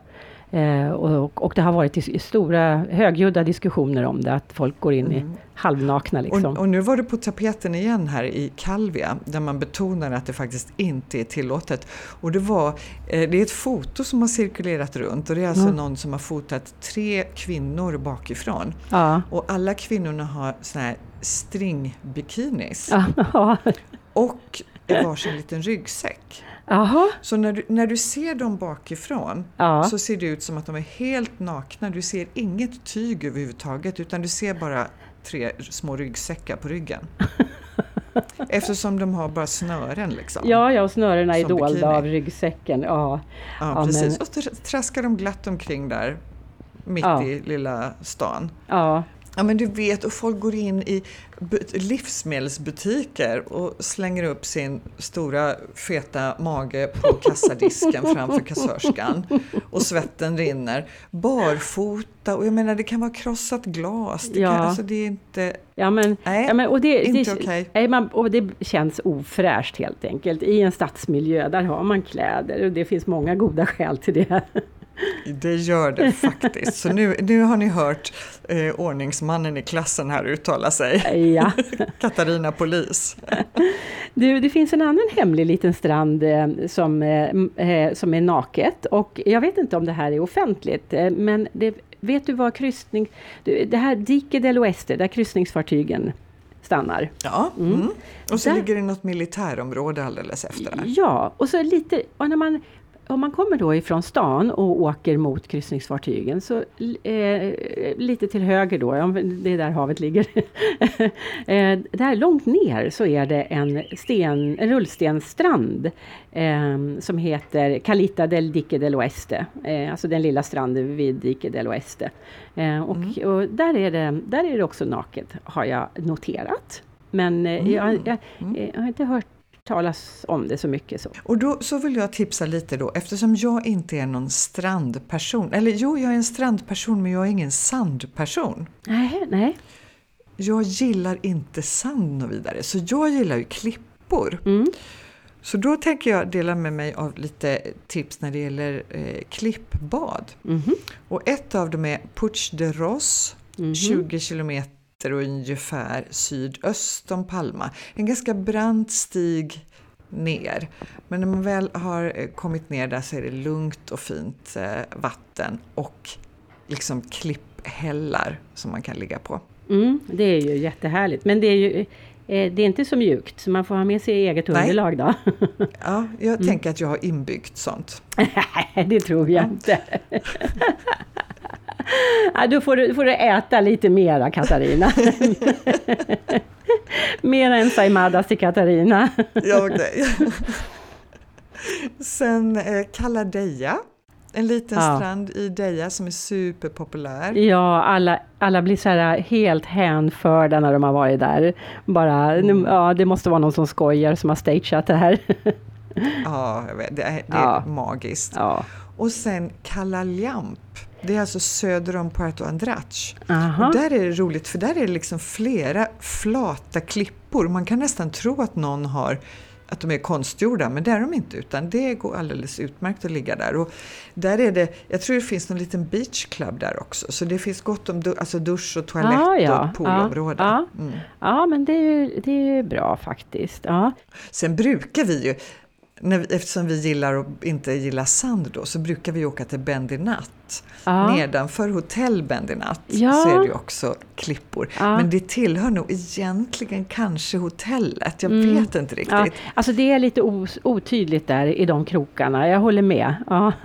Eh, och, och, det har varit stora högljudda diskussioner om det, att folk går in mm. i halvnakna. Liksom. Och, och, nu var det på tapeten igen här i Calvia, där man betonar att det faktiskt inte är tillåtet. Och det, var, eh, det är ett foto som har cirkulerat runt och det är alltså mm. någon som har fotat tre kvinnor bakifrån. Ja. Och alla kvinnorna har såna här stringbikinis. Ja. och varsin liten ryggsäck. Aha. Så när du, när du ser dem bakifrån ja. så ser det ut som att de är helt nakna. Du ser inget tyg överhuvudtaget utan du ser bara tre små ryggsäckar på ryggen. Eftersom de har bara snören liksom. Ja, ja och snörena är dolda bikini. av ryggsäcken. Ja, ja, ja precis. Men... Och traskar de glatt omkring där mitt ja. i lilla stan. Ja. Ja men du vet, och folk går in i livsmedelsbutiker och slänger upp sin stora feta mage på kassadisken framför kassörskan. Och svetten rinner. Barfota, och jag menar det kan vara krossat glas. Det, kan, alltså, det är inte... Ja, men, nej, ja, men, och det, inte okej. Okay. och det känns ofräscht helt enkelt. I en stadsmiljö, där har man kläder och det finns många goda skäl till det. Det gör det faktiskt. Så nu, nu har ni hört eh, ordningsmannen i klassen här uttala sig. Ja. Katarina Polis. Du, det finns en annan hemlig liten strand eh, som, eh, eh som är naket och jag vet inte om det här är offentligt, eh, men det, vet du vad kryssning... Det här Dique del Oeste, där kryssningsfartygen stannar. Ja, mm. Mm. och så där, ligger det något militärområde alldeles efter. Där. Ja, och så lite... Och när man om man kommer då ifrån stan och åker mot kryssningsfartygen, så eh, lite till höger då, det är där havet ligger. eh, där långt ner så är det en, sten, en rullstensstrand eh, som heter Calita del Dique del Oeste, eh, alltså den lilla stranden vid Dique del Oeste. Eh, och, mm. och, där, är det, där är det också naket, har jag noterat. Men eh, mm. jag, jag, jag, har inte hört talas om det så mycket. Så. Och då så vill jag tipsa lite då, eftersom jag inte är någon strandperson. Eller jo, jag är en strandperson men jag är ingen sandperson. Nej, nej. Jag gillar inte sand något vidare, så jag gillar ju klippor. Mm. Så då tänker jag dela med mig av lite tips när det gäller eh, klippbad. Mm Och ett av dem är Puig de Ros, mm 20 kilometer och ungefär sydöst om Palma. En ganska brant stig ner. Men när man väl har eh, kommit ner där så är det lugnt och fint eh, vatten och liksom klipphällar som man kan ligga på. Mm, det är ju jättehärligt. Men det är ju eh, det är inte så mjukt, så man får ha med sig eget underlag då. Ja, jag mm. tänker att jag har inbyggt sånt. Nej, det tror jag inte. ja, då får du, får du äta lite mera Katarina. Mera ensaimadas till Katarina. ja, okay. Sen eh, Kalla Deja. En liten ja. strand i Deja som är superpopulär. Ja, alla, alla blir så här helt hänförda när de har varit där. Bara, mm. ja, det måste vara någon som skojar som har stageat det här. ja, det är, det är ja. magiskt. Ja. Och sen Kalla det är alltså söder om Puerto Andrach. Och där är det roligt för där är det liksom flera flata klippor. Man kan nästan tro att någon har att de är konstgjorda, men det är de inte utan det går alldeles utmärkt att ligga där. Och där är det, jag tror det finns någon liten beachclub där också, så det finns gott om du, alltså dusch och toalett ah, ja. och poolområde. Ja, ja. Mm. ja, men det är ju det är bra faktiskt. Sen brukar vi ju, när eftersom vi gillar och inte gillar sand då, så brukar vi åka till Bendinat. Ja. Nedanför hotell Bendinat ja. så är det ju också klippor. Ja. Men det tillhör nog egentligen kanske hotellet, jag mm. vet inte riktigt. Ja. Alltså det är lite otydligt där i de krokarna, jag håller med. Ja.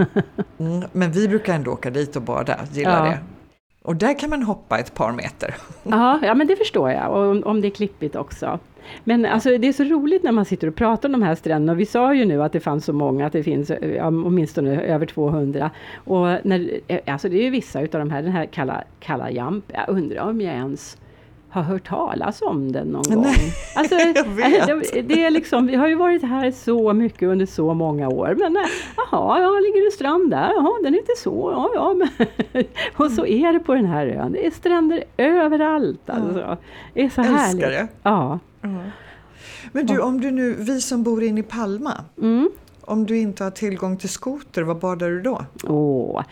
Mm, men vi brukar ändå åka dit och bada, gillar det. Och där kan man hoppa ett par meter. Ja, ja men det förstår jag, och om det är klippigt också. Men alltså, det är så roligt när man sitter och pratar om de här stränderna. Vi sa ju nu att det fanns så många, att det finns eh, ja, åtminstone över 200. Och när, eh, alltså det är ju vissa utav de här, den här Kalla, Kalla Jamp, jag undrar om jag ens har hört talas om den någon gång. Nej, alltså, jag vet. Det, det, är liksom, vi har ju varit här så mycket under så många år. Men eh, jaha, ja, ligger det strand där? Jaha, den är inte så. Ja, ja, men, och så är det på den här ön. Det är stränder överallt. Alltså. Det är så Älskar härligt. det. Ja. Men du, om du nu, vi som bor inne i Palma, mm. Om du inte har tillgång till skoter, vad badar du då? Åh,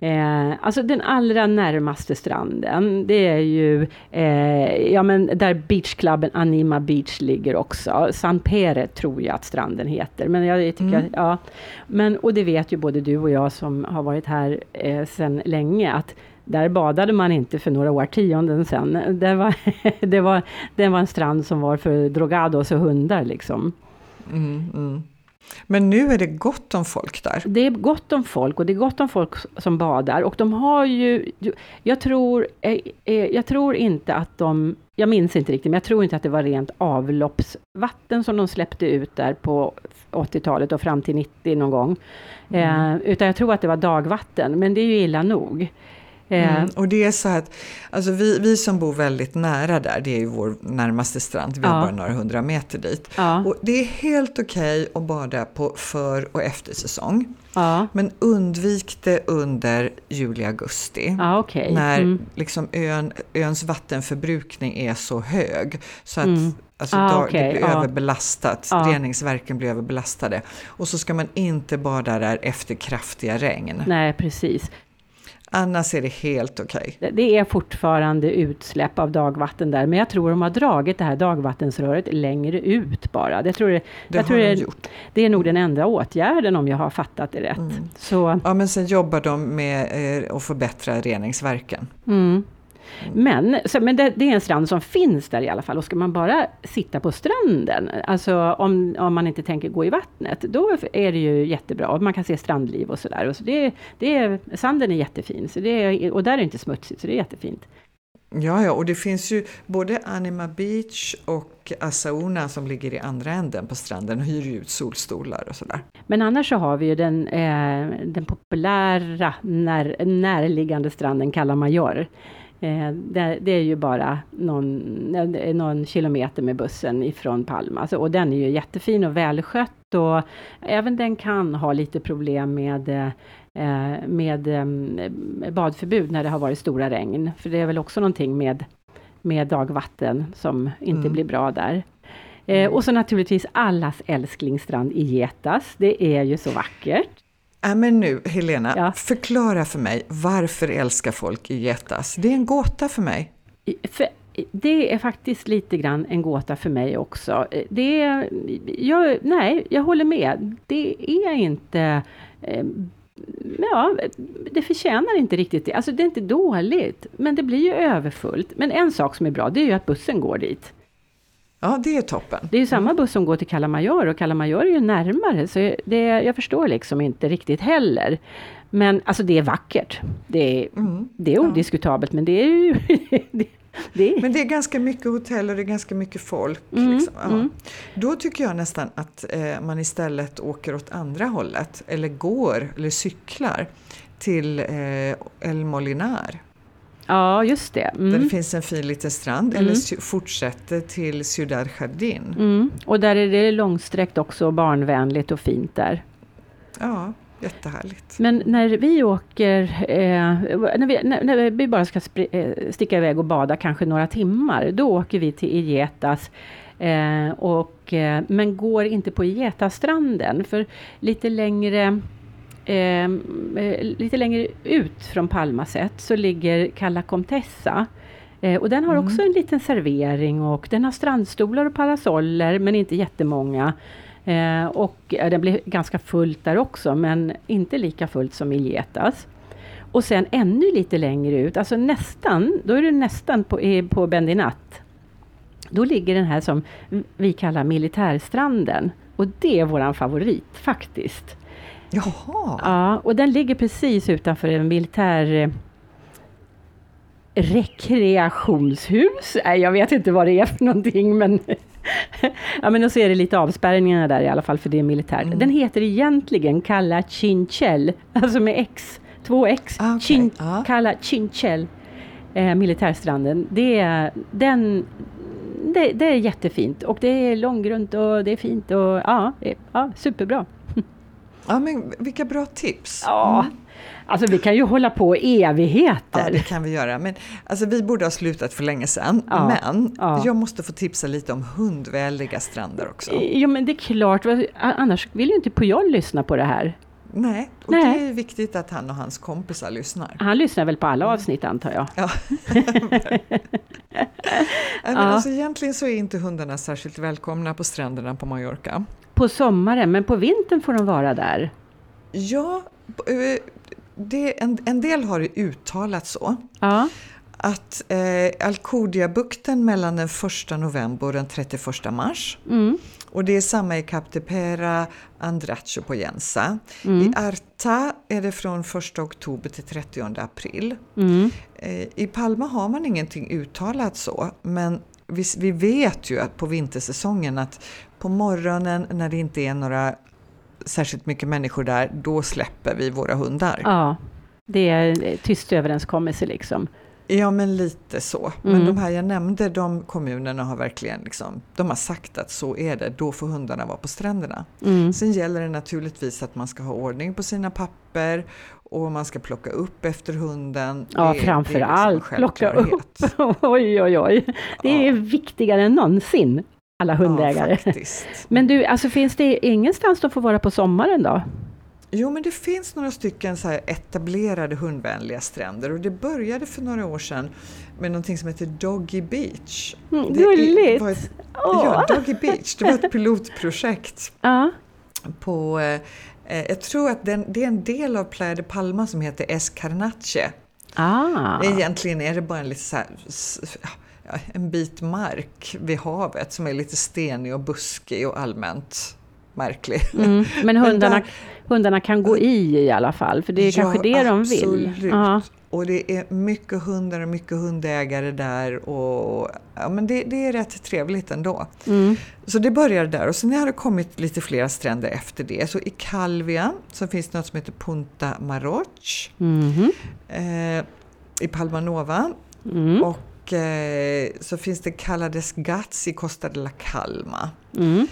eh, alltså den allra närmaste stranden, det är ju eh, ja, men där beachklubben Anima Beach ligger också. San Pere tror jag att stranden heter. Men jag tycker, mm. ja, men, och det vet ju både du och jag som har varit här eh, sedan länge, att där badade man inte för några årtionden sedan. Det var, det var, det var en strand som var för drogados och hundar liksom. Mm, mm. Men nu är det gott om folk där? Det är gott om folk och det är gott om folk som badar. Och de har ju, jag tror, eh, eh, jag tror inte att de, jag minns inte riktigt, men jag tror inte att det var rent avloppsvatten som de släppte ut där på 80-talet och fram till 90 någon gång. Mm. Eh, utan jag tror att det var dagvatten, men det är ju illa nog. Mm, och det är så att, alltså vi, vi som bor väldigt nära där, det är ju vår närmaste strand, vi ja. har bara några hundra meter dit. Ja. Och det är helt okej okay att bada på för och eftersäsong. Ja. Men undvik det under juli-augusti. Okay. När mm. liksom ön, öns vattenförbrukning är så hög. Så att mm. Alltså ah, okay. det blir ah. överbelastat, ah. reningsverken blir överbelastade. Och så ska man inte bada där efter kraftiga regn. Nej, precis. Annars är det helt okej. Okay. Det är fortfarande utsläpp av dagvatten där, men jag tror de har dragit det här dagvattensröret längre ut bara. Jag tror det, det jag tror de det, gjort. det är nog den enda åtgärden om jag har fattat det rätt. Mm. Så. Ja, men sen jobbar de med eh, att förbättra reningsverken. Mm. Men, så, men det, det, är en strand som finns där i alla fall. Och ska man bara sitta på stranden, alltså om, om man inte tänker gå i vattnet, då är det ju jättebra. Man kan se strandliv och sådär. Så det, det sanden är jättefin, så det är, och där är det inte smutsigt, så det är jättefint. Ja, ja, och det finns ju både Anima Beach och Asauna som ligger i andra änden på stranden och hyr ut solstolar och sådär. Men annars så har vi ju den, eh, den populära när, närliggande stranden Cala Major. Eh, det, det, är ju bara någon, någon kilometer med bussen ifrån Palma. Så, och den är ju jättefin och välskött och även den kan ha lite problem med eh, med eh, badförbud när det har varit stora regn. För det är väl också någonting med, med dagvatten som inte mm. blir bra där. Eh, och så naturligtvis allas älsklingsstrand i Getas. Det är ju så vackert. Äh, men nu Helena, ja. förklara för mig varför älskar folk i Getas? Det är en gåta för mig. För, det är faktiskt lite grann en gåta för mig också. Det är, jag, nej, jag håller med. Det är inte eh, ja, det förtjänar inte riktigt det. Alltså det är inte dåligt, men det blir ju överfullt. Men en sak som är bra, det är ju att bussen går dit. Ja, det är toppen. Det är ju samma buss som går till Kalamajor och Kalamajor är ju närmare, så det, jag förstår liksom inte riktigt heller. Men alltså det är vackert. Det är, mm, det är odiskutabelt, ja. men det är ju... Det. Men det är ganska mycket hotell och det är ganska mycket folk. Mm, liksom. ja. mm. Då tycker jag nästan att eh, man istället åker åt andra hållet, eller går, eller cyklar till eh, El Molinar. Ja, just det. Mm. Där det finns en fin liten strand, eller mm. fortsätter till Ciudad Jardin. Mm. Och där är det långsträckt också, barnvänligt och fint där. Ja. Jättehärligt. Men när vi åker, eh, när, vi, när, när, vi bara ska eh, sticka iväg och bada kanske några timmar, då åker vi till Igetas eh, och, eh, men går inte på Igetastranden, för lite längre eh, eh, lite längre ut från Palmaset så ligger Calla Comtessa. och den har mm. också en liten servering och den har strandstolar och parasoller men inte jättemånga. Eh, och ja, det blir ganska fullt där också, men inte lika fullt som i Getas. Och sen ännu lite längre ut, alltså nästan, då är du nästan på, på Bendinat. Då ligger den här som vi kallar militärstranden. Och det är våran favorit faktiskt. Jaha! Ja, och den ligger precis utanför en militär eh, rekreationshus. Nej, jag vet inte vad det är för någonting, men ja, men så är det lite avspärrningar där i alla fall, för det är militärt. Mm. Den heter egentligen Kalla Chinchell, alltså med X, två X. Ah, okay. Chin, ah. Kalla Chinchell, eh, militärstranden. Det är, den, det, det, är jättefint och det är långgrunt och det är fint och ja, ja superbra. Ja, men vilka bra tips! Ja, mm. Alltså vi kan ju hålla på evigheter. Ja, det kan vi göra. Men, alltså, vi borde ha slutat för länge sedan. Ja, men ja. jag måste få tipsa lite om hundvänliga stränder också. Jo, men det är klart. Annars vill ju inte Pujol lyssna på det här. Nej, och Nej. det är viktigt att han och hans kompisar lyssnar. Han lyssnar väl på alla avsnitt antar jag? Ja. men alltså, egentligen så är inte hundarna särskilt välkomna på stränderna på Mallorca. På sommaren, men på vintern får de vara där? Ja, eh, det, en, en del har det uttalat så. Ja. Att eh, Alcudia-bukten mellan den 1 november och den 31 mars. Mm. Och det är samma i Cap de Pera, Andracho på Jensa. Mm. I Arta är det från 1 oktober till 30 april. Mm. Eh, I Palma har man ingenting uttalat så, men vi, vi vet ju att på vintersäsongen att på morgonen när det inte är några särskilt mycket människor där, då släpper vi våra hundar. Ja, det är tyst överenskommelse liksom. Ja, men lite så. Men mm. de här jag nämnde, de kommunerna har verkligen liksom, de har sagt att så är det, då får hundarna vara på stränderna. Mm. Sen gäller det naturligtvis att man ska ha ordning på sina papper och man ska plocka upp efter hunden. Ja, framför liksom allt plocka upp. oj, oj, oj. Det ja. är viktigare än någonsin alla hundägare. Ja, men du, alltså finns det ingenstans de får vara på sommaren då? Jo, men det finns några stycken så etablerade hundvänliga stränder och det började för några år sedan med någonting som heter Doggy Beach. Mm, gulligt! Det ett, ja, Doggy Beach, det var ett pilotprojekt. Ja. På, eh, jag tror att den, det är en del av Playa de Palma som heter Escarnache Ah. Egentligen är det bara en, lite så här, en bit mark vid havet som är lite stenig och buskig och allmänt märklig. Mm, men hundarna, men där, hundarna kan gå i i alla fall, för det är ja, kanske det de vill. Absolut. Och det är mycket hundar och mycket hundägare där och ja, men det, det är rätt trevligt ändå. Mm. Så det började där och sen har det kommit lite flera stränder efter det. Så i Calvia så finns det något som heter Punta Maroch mm. eh, i Palmanova. Mm. Och eh, så finns det Cala des Gats i Costa de la Calma. Mm.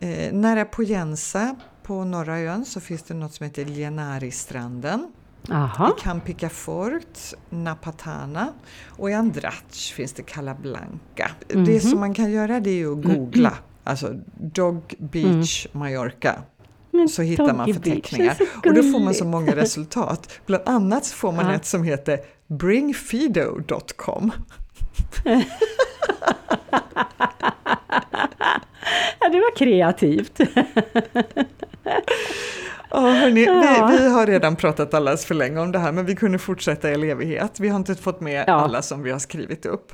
Eh, nära Poyensa på norra ön så finns det något som heter Lienari-stranden. Aha. I Campicafort, Napatana och i Andratx finns det Cala Blanca. Mm -hmm. Det som man kan göra det är ju att googla, mm. alltså Dog Beach mm. Mallorca. Men så hittar man förteckningar och då får man så många resultat. Bland annat får man ja. ett som heter bringfido.com. ja, det var kreativt. Ja, hörni, ja. Vi, vi, har redan pratat alldeles för länge om det här, men vi kunde fortsätta i evighet. Vi har inte fått med ja. alla som vi har skrivit upp.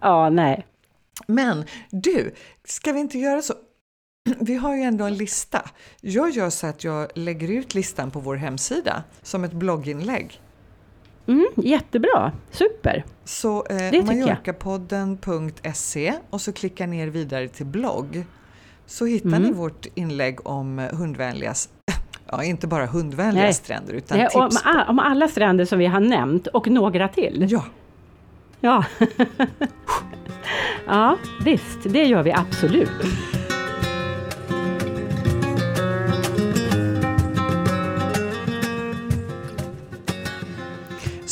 Ja, nej. Men du, ska vi inte göra så? Vi har ju ändå en lista. Jag gör så att jag lägger ut listan på vår hemsida som ett blogginlägg. Mm, jättebra, super! Så eh, Mallorcapodden.se och så klicka ner vidare till blogg. Så hittar mm. ni vårt inlägg om hundvänliga Ja, inte bara hundvänliga Nej. stränder utan Nej, tips. Om, om alla stränder som vi har nämnt och några till. Ja. Ja. ja, visst, det gör vi absolut.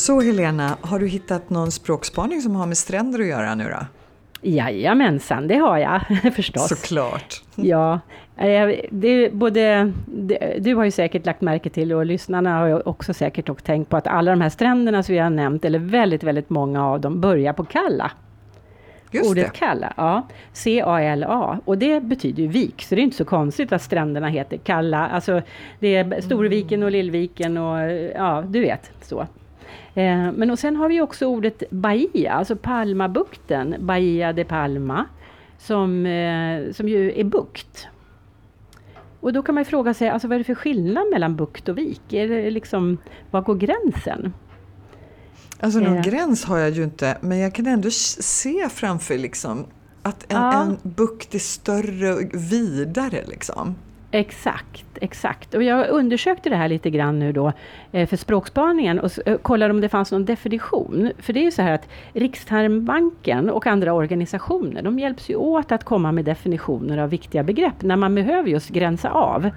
Så Helena, har du hittat någon språkspaning som har med stränder att göra nu då? Jajamensan, det har jag förstås. Såklart. Ja, eh, det, både, det, du har ju säkert lagt märke till och lyssnarna har ju också säkert också tänkt på att alla de här stränderna som vi har nämnt, eller väldigt, väldigt många av dem, börjar på Kalla. Just Ordet det. Kalla, ja. C-A-L-A. Och det betyder ju vik, så det är inte så konstigt att stränderna heter Kalla. Alltså, det är Storviken och Lillviken och ja, du vet så. Eh, men och sen har vi också ordet Bahia, alltså Palmabukten, Bahia de Palma, som, eh, som ju är bukt. Och då kan man fråga sig, alltså vad är det för skillnad mellan bukt och vik? Är det liksom, var går gränsen? Alltså någon eh. gräns har jag ju inte, men jag kan ändå se framför liksom att en, ja. en bukt är större och vidare. Liksom. Exakt, exakt. Och jag undersökte det här lite grann nu då eh, för språkspaningen och eh, kollade om det fanns någon definition. För det är ju så här att Rikstermbanken och andra organisationer, de hjälps ju åt att komma med definitioner av viktiga begrepp när man behöver just gränsa av.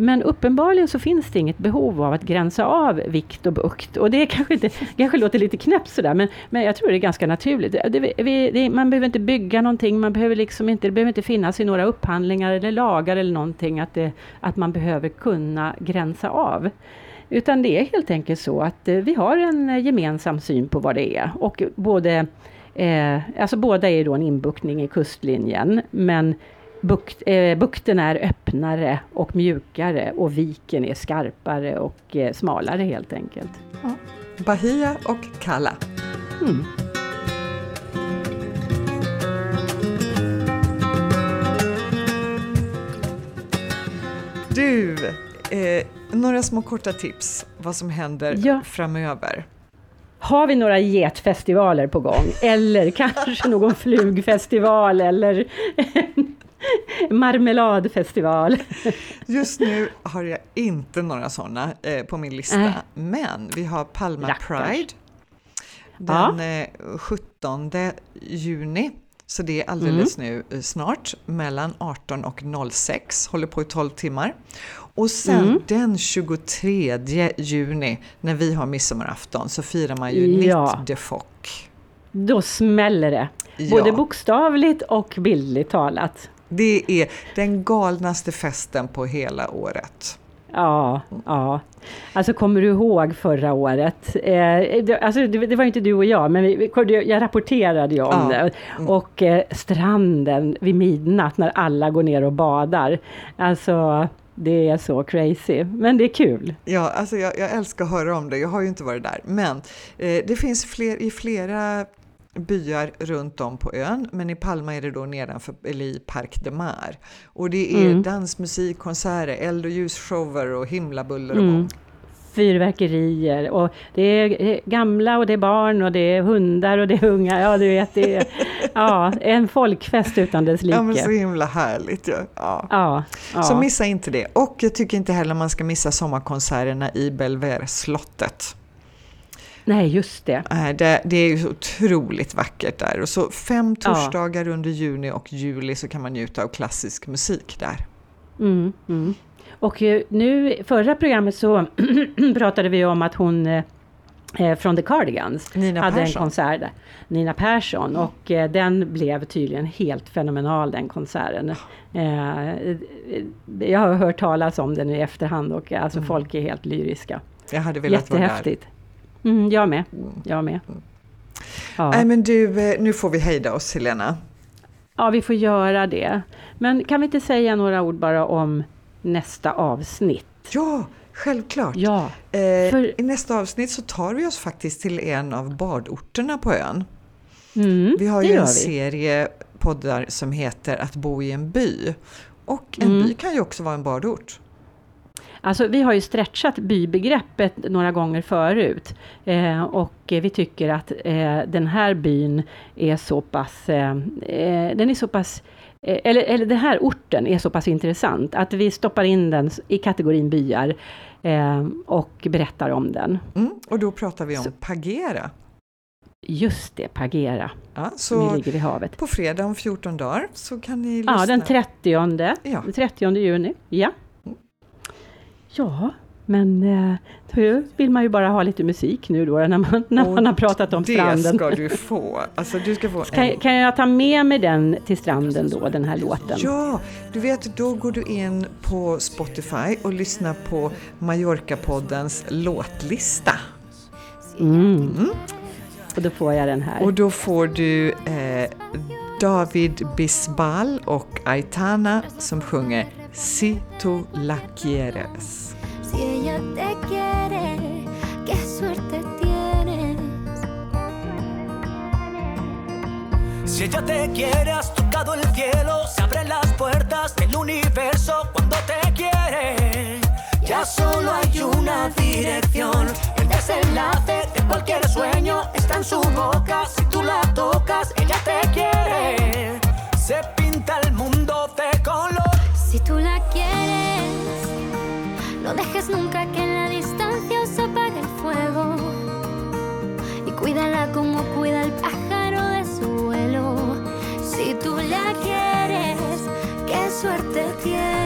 Men uppenbarligen så finns det inget behov av att gränsa av vikt och bukt. Och det kanske, inte, kanske låter lite knäppt sådär, men, men jag tror det är ganska naturligt. Det, vi, det, man behöver inte bygga någonting, man behöver liksom inte, det behöver inte finnas i några upphandlingar eller lagar eller någonting att, det, att man behöver kunna gränsa av. Utan det är helt enkelt så att eh, vi har en eh, gemensam syn på vad det är. Och både, eh, alltså båda är då en inbuktning i kustlinjen, men Bukt, eh, bukten är öppnare och mjukare och viken är skarpare och eh, smalare helt enkelt. Ja. Bahia och Kalla. Mm. Du, eh, några små korta tips vad som händer ja. framöver. Har vi några getfestivaler på gång? Eller kanske någon flugfestival eller Marmeladfestival. Just nu har jag inte några sådana eh, på min lista, äh. men vi har Palma Rackars. Pride den ja. 17 eh, juni. Så det är alldeles mm. nu eh, snart, mellan 18 och 06, håller på i 12 timmar. Och sen mm. den 23 juni, när vi har midsommarafton, så firar man ju ja. Nit de Fock. Då smäller det, både ja. bokstavligt och bildligt talat. Det är den galnaste festen på hela året. Ja, ja. Alltså kommer du ihåg förra året? Eh, det, alltså, det, det, var inte du och jag, men vi, jag rapporterade ju om ja. det. Mm. Och eh, stranden vid midnatt när alla går ner och badar. Alltså, det är så crazy, men det är kul. Ja, alltså jag, jag älskar att höra om det. Jag har ju inte varit där, men eh, det finns fler, i flera byar runt om på ön, men i Palma är det då nedanför, eller i Parc de Mar. Och det är mm. dans, musik, konserter, eld och ljusshower och himlabuller och mm fyrverkerier och det är gamla och det är barn och det är hundar och det är unga. Ja, du vet, det är ja, en folkfest utan dess like. Ja, men så himla härligt ju. Ja. Ja. ja. Så missa inte det. Och jag tycker inte heller man ska missa sommarkonserterna i Belvedere-slottet. Nej, just det. det. Det är ju så otroligt vackert där. Och så fem torsdagar ja. under juni och juli så kan man njuta av klassisk musik där. Mm, mm. Och eh, nu, förra programmet så pratade vi om att hon eh, eh, från The Cardigans Nina hade Persson. en konsert där. Nina Persson och eh, den blev tydligen helt fenomenal den konserten. Eh, jag har hört talas om den i efterhand och alltså mm. folk är helt lyriska. Jag hade velat vara där. Mm, jag med. Jag med. Mm. Ja. Nej men du, nu får vi hejda oss Helena. Ja, vi får göra det. Men kan vi inte säga några ord bara om nästa avsnitt. Ja, självklart. Ja, eh, för... I nästa avsnitt så tar vi oss faktiskt till en av badorterna på ön. Mm, vi har ju en vi. serie poddar som heter Att bo i en by. Och en mm. by kan ju också vara en badort. Alltså, vi har ju stretchat bybegreppet några gånger förut eh, och vi tycker att eh, den här byn är så pass, eh, eh den är så pass Eh, eller, eller den här orten är så pass intressant att vi stoppar in den i kategorin byar eh, och berättar om den. Mm, och då pratar vi om så, Pagera. Just det, Pagera. Ja, så ligger vid havet. På fredag om 14 dagar så kan ni lyssna. Ja, den 30, ja. 30 juni. Ja. Ja, men eh, vill man ju bara ha lite musik nu då när man, när man har pratat om det stranden. Det ska du få. Alltså, du ska få kan, kan jag ta med mig den till stranden då, den här låten? Ja, du vet då går du in på Spotify och lyssnar på Mallorca-poddens låtlista. Mm. Mm. Och då får jag den här. Och då får du eh, David Bisbal och Aitana som sjunger Si tu la quieres. Si ella te quiere, qué suerte tienes. Si ella te quiere, has tocado el cielo, se abren las puertas del universo cuando te quiere. Ya solo hay una dirección, el desenlace de cualquier sueño está en su boca. Si tú la tocas, ella te quiere. Cuídala como cuida el pájaro de su vuelo. Si tú la quieres, qué suerte tienes.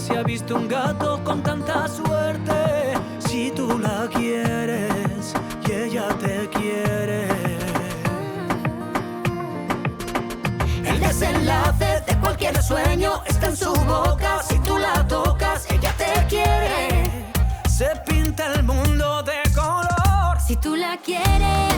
Se ha visto un gato con tanta suerte. Si tú la quieres y ella te quiere. El desenlace de cualquier sueño está en su boca. Si tú la tocas, ella te quiere. Se pinta el mundo de color. Si tú la quieres